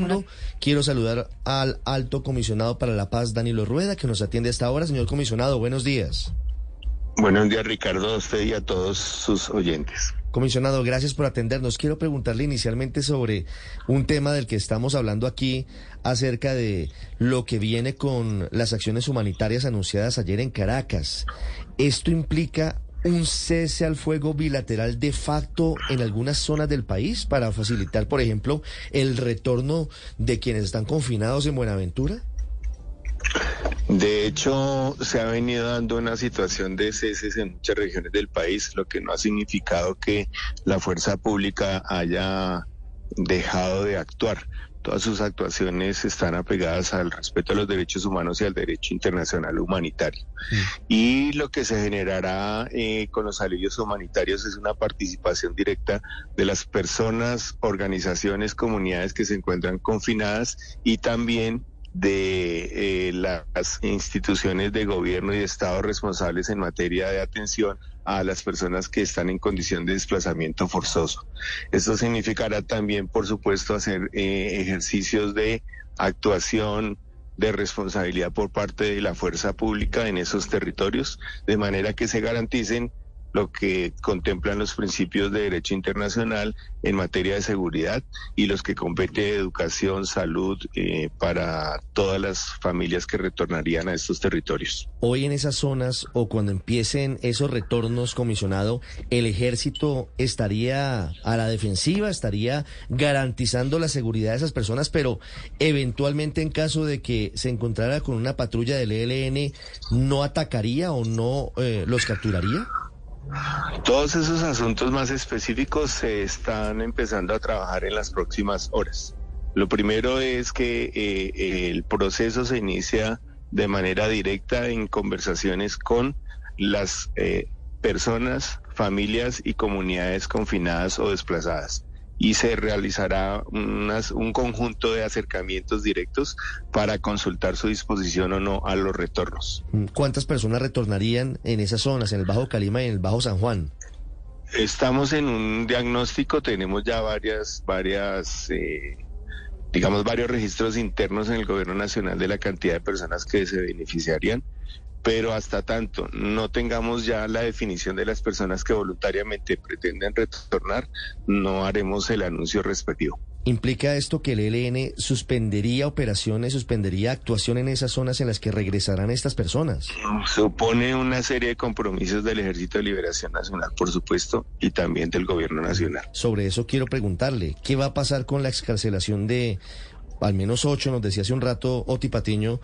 Mundo, quiero saludar al alto comisionado para la paz, Danilo Rueda, que nos atiende a esta hora. Señor comisionado, buenos días. Buenos días, Ricardo, a usted y a todos sus oyentes. Comisionado, gracias por atendernos. Quiero preguntarle inicialmente sobre un tema del que estamos hablando aquí acerca de lo que viene con las acciones humanitarias anunciadas ayer en Caracas. ¿Esto implica un cese al fuego bilateral de facto en algunas zonas del país para facilitar, por ejemplo, el retorno de quienes están confinados en Buenaventura? De hecho, se ha venido dando una situación de ceses en muchas regiones del país, lo que no ha significado que la fuerza pública haya dejado de actuar. Todas sus actuaciones están apegadas al respeto a los derechos humanos y al derecho internacional humanitario. Y lo que se generará eh, con los alivios humanitarios es una participación directa de las personas, organizaciones, comunidades que se encuentran confinadas y también de eh, las instituciones de gobierno y Estado responsables en materia de atención a las personas que están en condición de desplazamiento forzoso. Esto significará también, por supuesto, hacer eh, ejercicios de actuación de responsabilidad por parte de la fuerza pública en esos territorios, de manera que se garanticen lo que contemplan los principios de derecho internacional en materia de seguridad y los que compete educación, salud eh, para todas las familias que retornarían a estos territorios. Hoy en esas zonas o cuando empiecen esos retornos, comisionado, ¿el ejército estaría a la defensiva, estaría garantizando la seguridad de esas personas, pero eventualmente en caso de que se encontrara con una patrulla del ELN, ¿no atacaría o no eh, los capturaría? Todos esos asuntos más específicos se están empezando a trabajar en las próximas horas. Lo primero es que eh, el proceso se inicia de manera directa en conversaciones con las eh, personas, familias y comunidades confinadas o desplazadas y se realizará un conjunto de acercamientos directos para consultar su disposición o no a los retornos. ¿Cuántas personas retornarían en esas zonas, en el Bajo Calima y en el Bajo San Juan? Estamos en un diagnóstico, tenemos ya varias, varias, eh, digamos, varios registros internos en el gobierno nacional de la cantidad de personas que se beneficiarían pero hasta tanto no tengamos ya la definición de las personas que voluntariamente pretenden retornar, no haremos el anuncio respectivo. ¿Implica esto que el ELN suspendería operaciones, suspendería actuación en esas zonas en las que regresarán estas personas? Supone una serie de compromisos del Ejército de Liberación Nacional, por supuesto, y también del Gobierno Nacional. Sobre eso quiero preguntarle, ¿qué va a pasar con la excarcelación de al menos ocho, nos decía hace un rato Oti Patiño,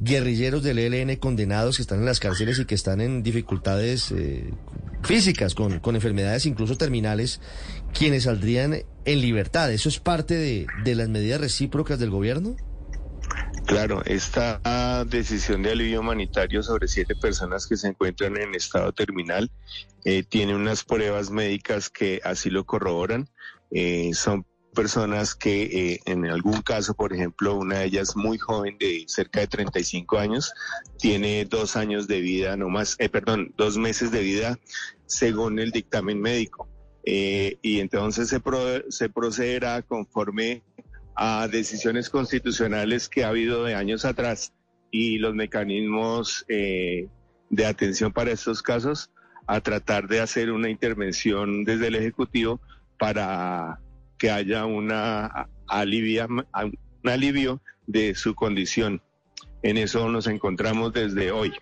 guerrilleros del ELN condenados que están en las cárceles y que están en dificultades eh, físicas, con, con, enfermedades incluso terminales, quienes saldrían en libertad. ¿Eso es parte de, de las medidas recíprocas del gobierno? Claro, esta decisión de alivio humanitario sobre siete personas que se encuentran en estado terminal eh, tiene unas pruebas médicas que así lo corroboran. Eh, son personas que eh, en algún caso, por ejemplo, una de ellas muy joven de cerca de 35 años, tiene dos años de vida, no más, eh, perdón, dos meses de vida según el dictamen médico. Eh, y entonces se, se procederá conforme a decisiones constitucionales que ha habido de años atrás y los mecanismos de atención para estos casos a tratar de hacer una intervención desde el Ejecutivo para que haya una un alivio de su condición. En eso nos encontramos desde hoy,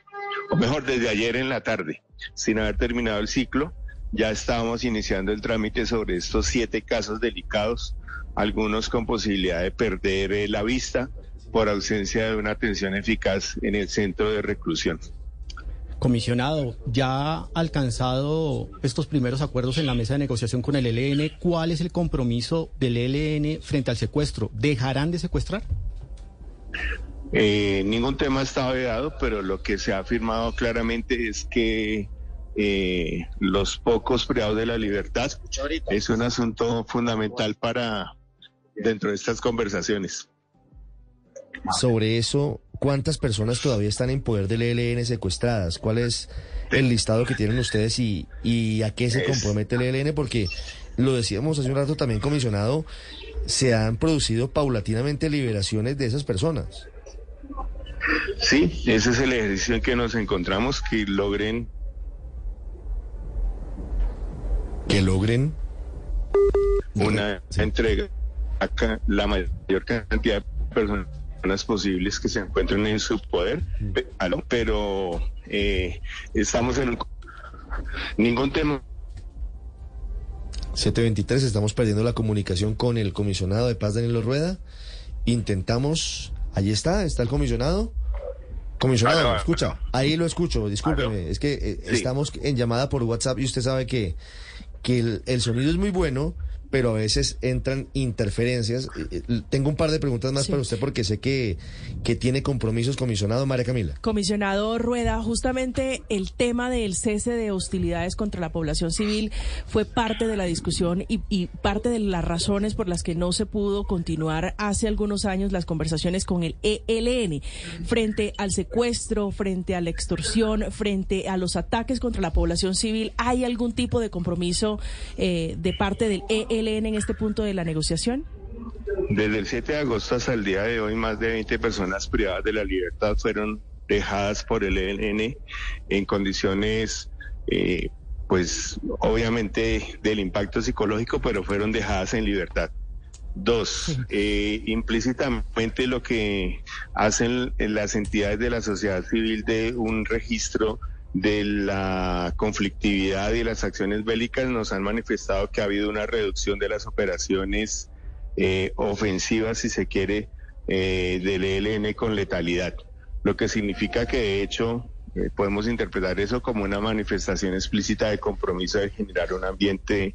o mejor, desde ayer en la tarde, sin haber terminado el ciclo. Ya estábamos iniciando el trámite sobre estos siete casos delicados, algunos con posibilidad de perder la vista por ausencia de una atención eficaz en el centro de reclusión. Comisionado, ya ha alcanzado estos primeros acuerdos en la mesa de negociación con el ELN. ¿Cuál es el compromiso del ELN frente al secuestro? ¿Dejarán de secuestrar? Eh, ningún tema está vedado, pero lo que se ha afirmado claramente es que eh, los pocos privados de la libertad es un asunto fundamental para dentro de estas conversaciones. Sobre eso, ¿cuántas personas todavía están en poder del ELN secuestradas? ¿Cuál es el listado que tienen ustedes y, y a qué se compromete el ELN? Porque lo decíamos hace un rato también, comisionado, se han producido paulatinamente liberaciones de esas personas. Sí, ese es el ejercicio en que nos encontramos, que logren... Que logren... Una entrega a la mayor cantidad de personas posibles que se encuentren en su poder, pero eh, estamos en ningún tema. 723, estamos perdiendo la comunicación con el comisionado de paz Danilo Rueda. Intentamos, ahí está, está el comisionado. Comisionado, escucha, ahí lo escucho, discúlpeme, es que eh, estamos en llamada por WhatsApp y usted sabe que, que el sonido es muy bueno, pero a veces entran interferencias. Eh, eh, tengo un par de preguntas más para usted porque sé que, que tiene compromisos, comisionado María Camila. Comisionado Rueda, justamente el tema del cese de hostilidades contra la población civil fue parte de la discusión y, y parte de las razones por las que no se pudo continuar hace algunos años las conversaciones con el ELN frente al secuestro, frente a la extorsión, frente a los ataques contra la población civil. ¿Hay algún tipo de compromiso eh, de parte del ELN? ELN en este punto de la negociación? Desde el 7 de agosto hasta el día de hoy, más de 20 personas privadas de la libertad fueron dejadas por el ELN en condiciones, eh, pues obviamente del impacto psicológico, pero fueron dejadas en libertad. Dos, eh, implícitamente lo que hacen las entidades de la sociedad civil de un registro de la conflictividad y las acciones bélicas nos han manifestado que ha habido una reducción de las operaciones eh, ofensivas, si se quiere, eh, del ELN con letalidad, lo que significa que de hecho eh, podemos interpretar eso como una manifestación explícita de compromiso de generar un ambiente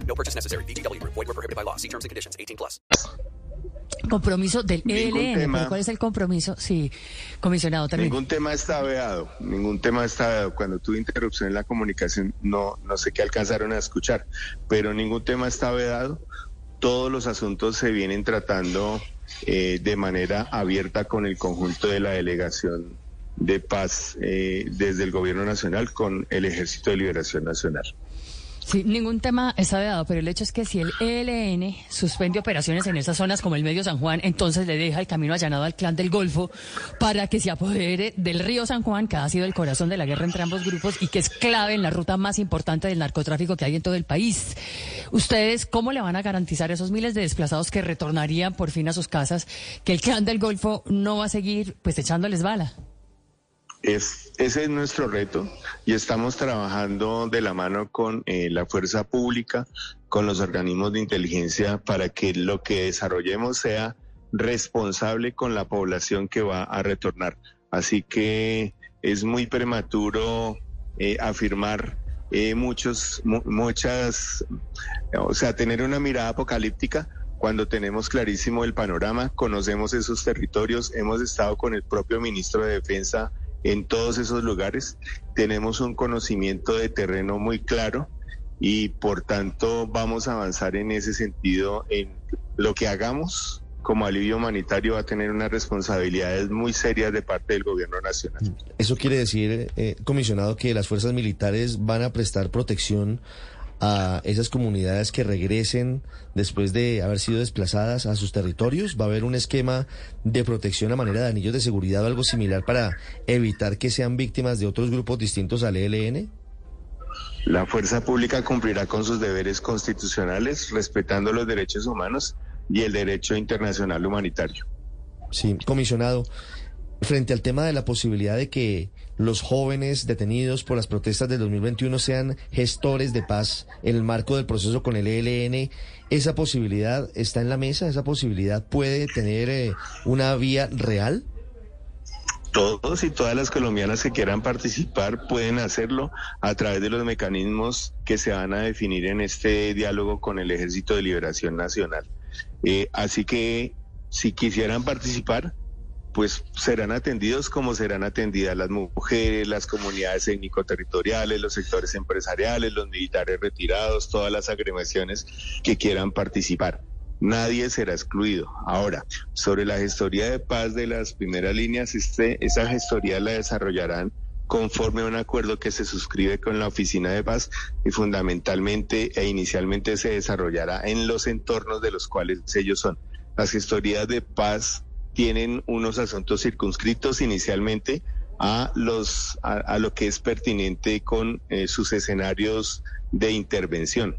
No purchase necessary. BGW. Void were prohibited by law. See terms and conditions. 18 plus. Compromiso del ELN. ¿Cuál es el compromiso? Sí, comisionado también. Ningún tema está veado. Ningún tema está veado. Cuando tuve interrupción en la comunicación, no, no sé qué alcanzaron a escuchar, pero ningún tema está vedado. Todos los asuntos se vienen tratando eh, de manera abierta con el conjunto de la delegación de paz eh, desde el gobierno nacional con el Ejército de Liberación Nacional. Sí, ningún tema está dado, pero el hecho es que si el ELN suspende operaciones en esas zonas como el Medio San Juan, entonces le deja el camino allanado al clan del Golfo para que se apodere del río San Juan, que ha sido el corazón de la guerra entre ambos grupos y que es clave en la ruta más importante del narcotráfico que hay en todo el país. ¿Ustedes cómo le van a garantizar a esos miles de desplazados que retornarían por fin a sus casas que el clan del Golfo no va a seguir pues echándoles bala? Es, ese es nuestro reto y estamos trabajando de la mano con eh, la fuerza pública, con los organismos de inteligencia para que lo que desarrollemos sea responsable con la población que va a retornar. Así que es muy prematuro eh, afirmar eh, muchos, muchas, o sea, tener una mirada apocalíptica cuando tenemos clarísimo el panorama, conocemos esos territorios, hemos estado con el propio ministro de Defensa en todos esos lugares. Tenemos un conocimiento de terreno muy claro y por tanto vamos a avanzar en ese sentido en lo que hagamos como alivio humanitario va a tener unas responsabilidades muy serias de parte del gobierno nacional. Eso quiere decir, eh, comisionado, que las fuerzas militares van a prestar protección a esas comunidades que regresen después de haber sido desplazadas a sus territorios? ¿Va a haber un esquema de protección a manera de anillos de seguridad o algo similar para evitar que sean víctimas de otros grupos distintos al ELN? La fuerza pública cumplirá con sus deberes constitucionales, respetando los derechos humanos y el derecho internacional humanitario. Sí, comisionado, frente al tema de la posibilidad de que los jóvenes detenidos por las protestas del 2021 sean gestores de paz en el marco del proceso con el ELN, ¿esa posibilidad está en la mesa? ¿Esa posibilidad puede tener eh, una vía real? Todos y todas las colombianas que quieran participar pueden hacerlo a través de los mecanismos que se van a definir en este diálogo con el Ejército de Liberación Nacional. Eh, así que si quisieran participar, pues serán atendidos como serán atendidas las mujeres, las comunidades étnico-territoriales, los sectores empresariales, los militares retirados, todas las agremiaciones que quieran participar. Nadie será excluido. Ahora, sobre la gestoría de paz de las primeras líneas, este, esa gestoría la desarrollarán conforme a un acuerdo que se suscribe con la Oficina de Paz y fundamentalmente e inicialmente se desarrollará en los entornos de los cuales ellos son. Las gestorías de paz tienen unos asuntos circunscritos inicialmente a los a, lo que es pertinente con eh, sus escenarios de intervención.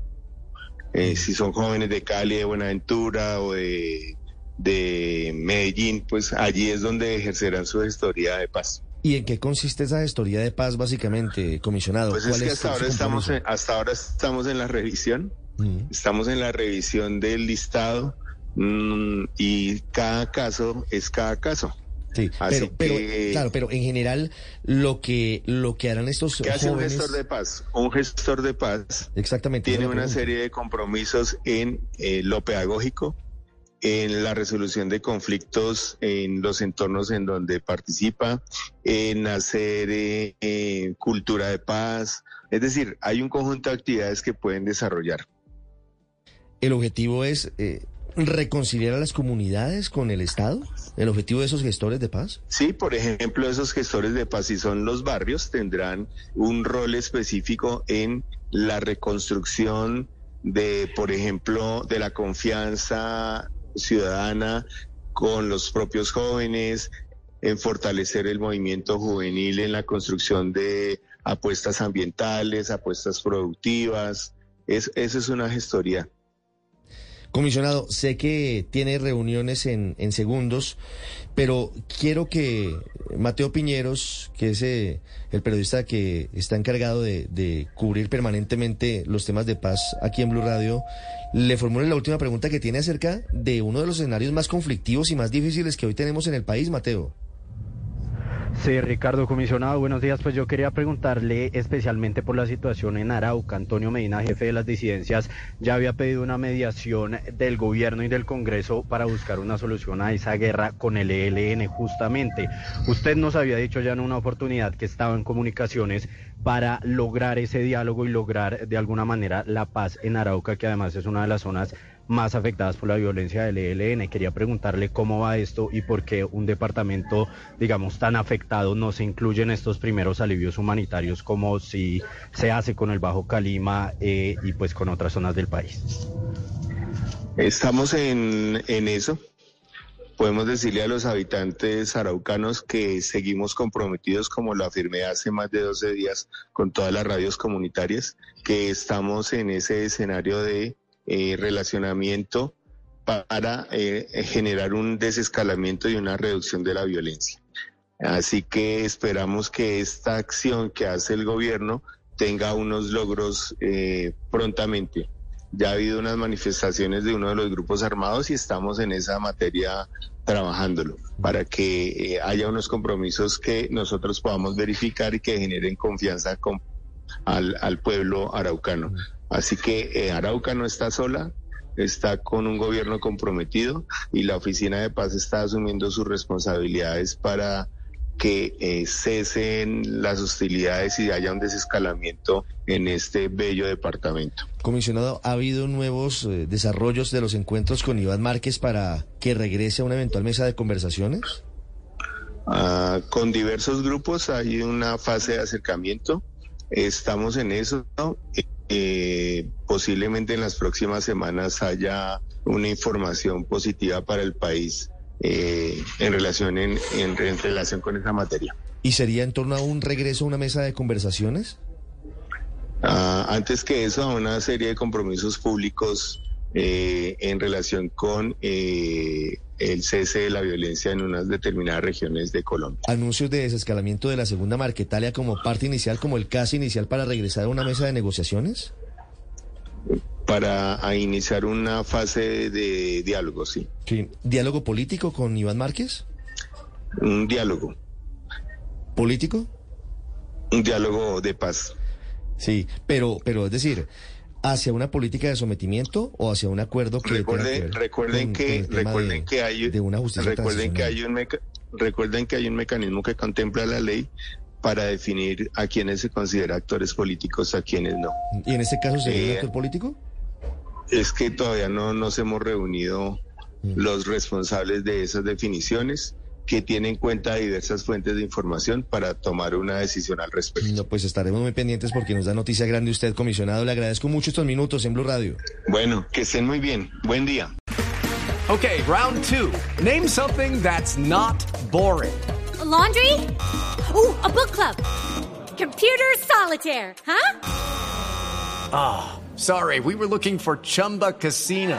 Eh, si son jóvenes de Cali, de Buenaventura o de, de Medellín, pues allí es donde ejercerán su gestoría de paz. ¿Y en qué consiste esa gestoría de paz básicamente, comisionado? Pues es que hasta ahora, estamos en, hasta ahora estamos en la revisión, estamos en la revisión del listado y cada caso es cada caso. Sí, pero, claro, pero en general lo que lo que harán estos ¿Qué hace un gestor de paz? Un gestor de paz exactamente tiene una serie de compromisos en eh, lo pedagógico, en la resolución de conflictos en los entornos en donde participa, en hacer eh, eh, cultura de paz, es decir, hay un conjunto de actividades que pueden desarrollar. El objetivo es reconciliar a las comunidades con el Estado? ¿El objetivo de esos gestores de paz? Sí, por ejemplo, esos gestores de paz, si son los barrios, tendrán un rol específico en la reconstrucción de, por ejemplo, de la confianza ciudadana con los propios jóvenes, en fortalecer el movimiento juvenil en la construcción de apuestas ambientales, apuestas productivas. Es, eso es una gestoría. Comisionado, sé que tiene reuniones en, en segundos, pero quiero que Mateo Piñeros, que es eh, el periodista que está encargado de, de, cubrir permanentemente los temas de paz aquí en Blue Radio, le formule la última pregunta que tiene acerca de uno de los escenarios más conflictivos y más difíciles que hoy tenemos en el país, Mateo. Sí, Ricardo, comisionado, buenos días. Pues yo quería preguntarle especialmente por la situación en Arauca. Antonio Medina, jefe de las disidencias, ya había pedido una mediación del gobierno y del Congreso para buscar una solución a esa guerra con el ELN justamente. Usted nos había dicho ya en una oportunidad que estaba en comunicaciones para lograr ese diálogo y lograr de alguna manera la paz en Arauca, que además es una de las zonas más afectadas por la violencia del ELN. Quería preguntarle cómo va esto y por qué un departamento, digamos, tan afectado no se incluye en estos primeros alivios humanitarios como si se hace con el Bajo Calima eh, y pues con otras zonas del país. Estamos en, en eso. Podemos decirle a los habitantes araucanos que seguimos comprometidos, como lo afirmé hace más de 12 días con todas las radios comunitarias, que estamos en ese escenario de eh, relacionamiento para eh, generar un desescalamiento y una reducción de la violencia. Así que esperamos que esta acción que hace el gobierno tenga unos logros eh, prontamente. Ya ha habido unas manifestaciones de uno de los grupos armados y estamos en esa materia trabajándolo para que haya unos compromisos que nosotros podamos verificar y que generen confianza con, al, al pueblo araucano. Así que eh, Arauca no está sola, está con un gobierno comprometido y la Oficina de Paz está asumiendo sus responsabilidades para que eh, cesen las hostilidades y haya un desescalamiento en este bello departamento. Comisionado, ¿ha habido nuevos eh, desarrollos de los encuentros con Iván Márquez para que regrese a una eventual mesa de conversaciones? Ah, con diversos grupos hay una fase de acercamiento, estamos en eso. Eh, posiblemente en las próximas semanas haya una información positiva para el país eh, en relación en, en, en relación con esa materia. ¿Y sería en torno a un regreso a una mesa de conversaciones? Ah, antes que eso, a una serie de compromisos públicos eh, en relación con eh, el cese de la violencia en unas determinadas regiones de Colombia. Anuncios de desescalamiento de la segunda Marquetalia como parte inicial, como el caso inicial para regresar a una mesa de negociaciones. Para iniciar una fase de diálogo, sí. sí. ¿Diálogo político con Iván Márquez? Un diálogo. ¿Político? Un diálogo de paz. Sí, pero, pero es decir, hacia una política de sometimiento o hacia un acuerdo que recuerden, que recuerden con, que con recuerden de, que hay de una justicia recuerden que hay un meca, recuerden que hay un mecanismo que contempla la ley para definir a quienes se considera actores políticos a quienes no. Y en este caso sería eh, un actor político es que todavía no nos hemos reunido mm. los responsables de esas definiciones que tiene en cuenta diversas fuentes de información para tomar una decisión al respecto. No, pues estaremos muy pendientes porque nos da noticia grande usted, comisionado. Le agradezco mucho estos minutos en Blue Radio. Bueno, que estén muy bien. Buen día. Okay, round two. Name something that's not boring. A laundry? Ooh, a book club. Computer solitaire, huh? Ah, oh, sorry. We were looking for Chumba Casino.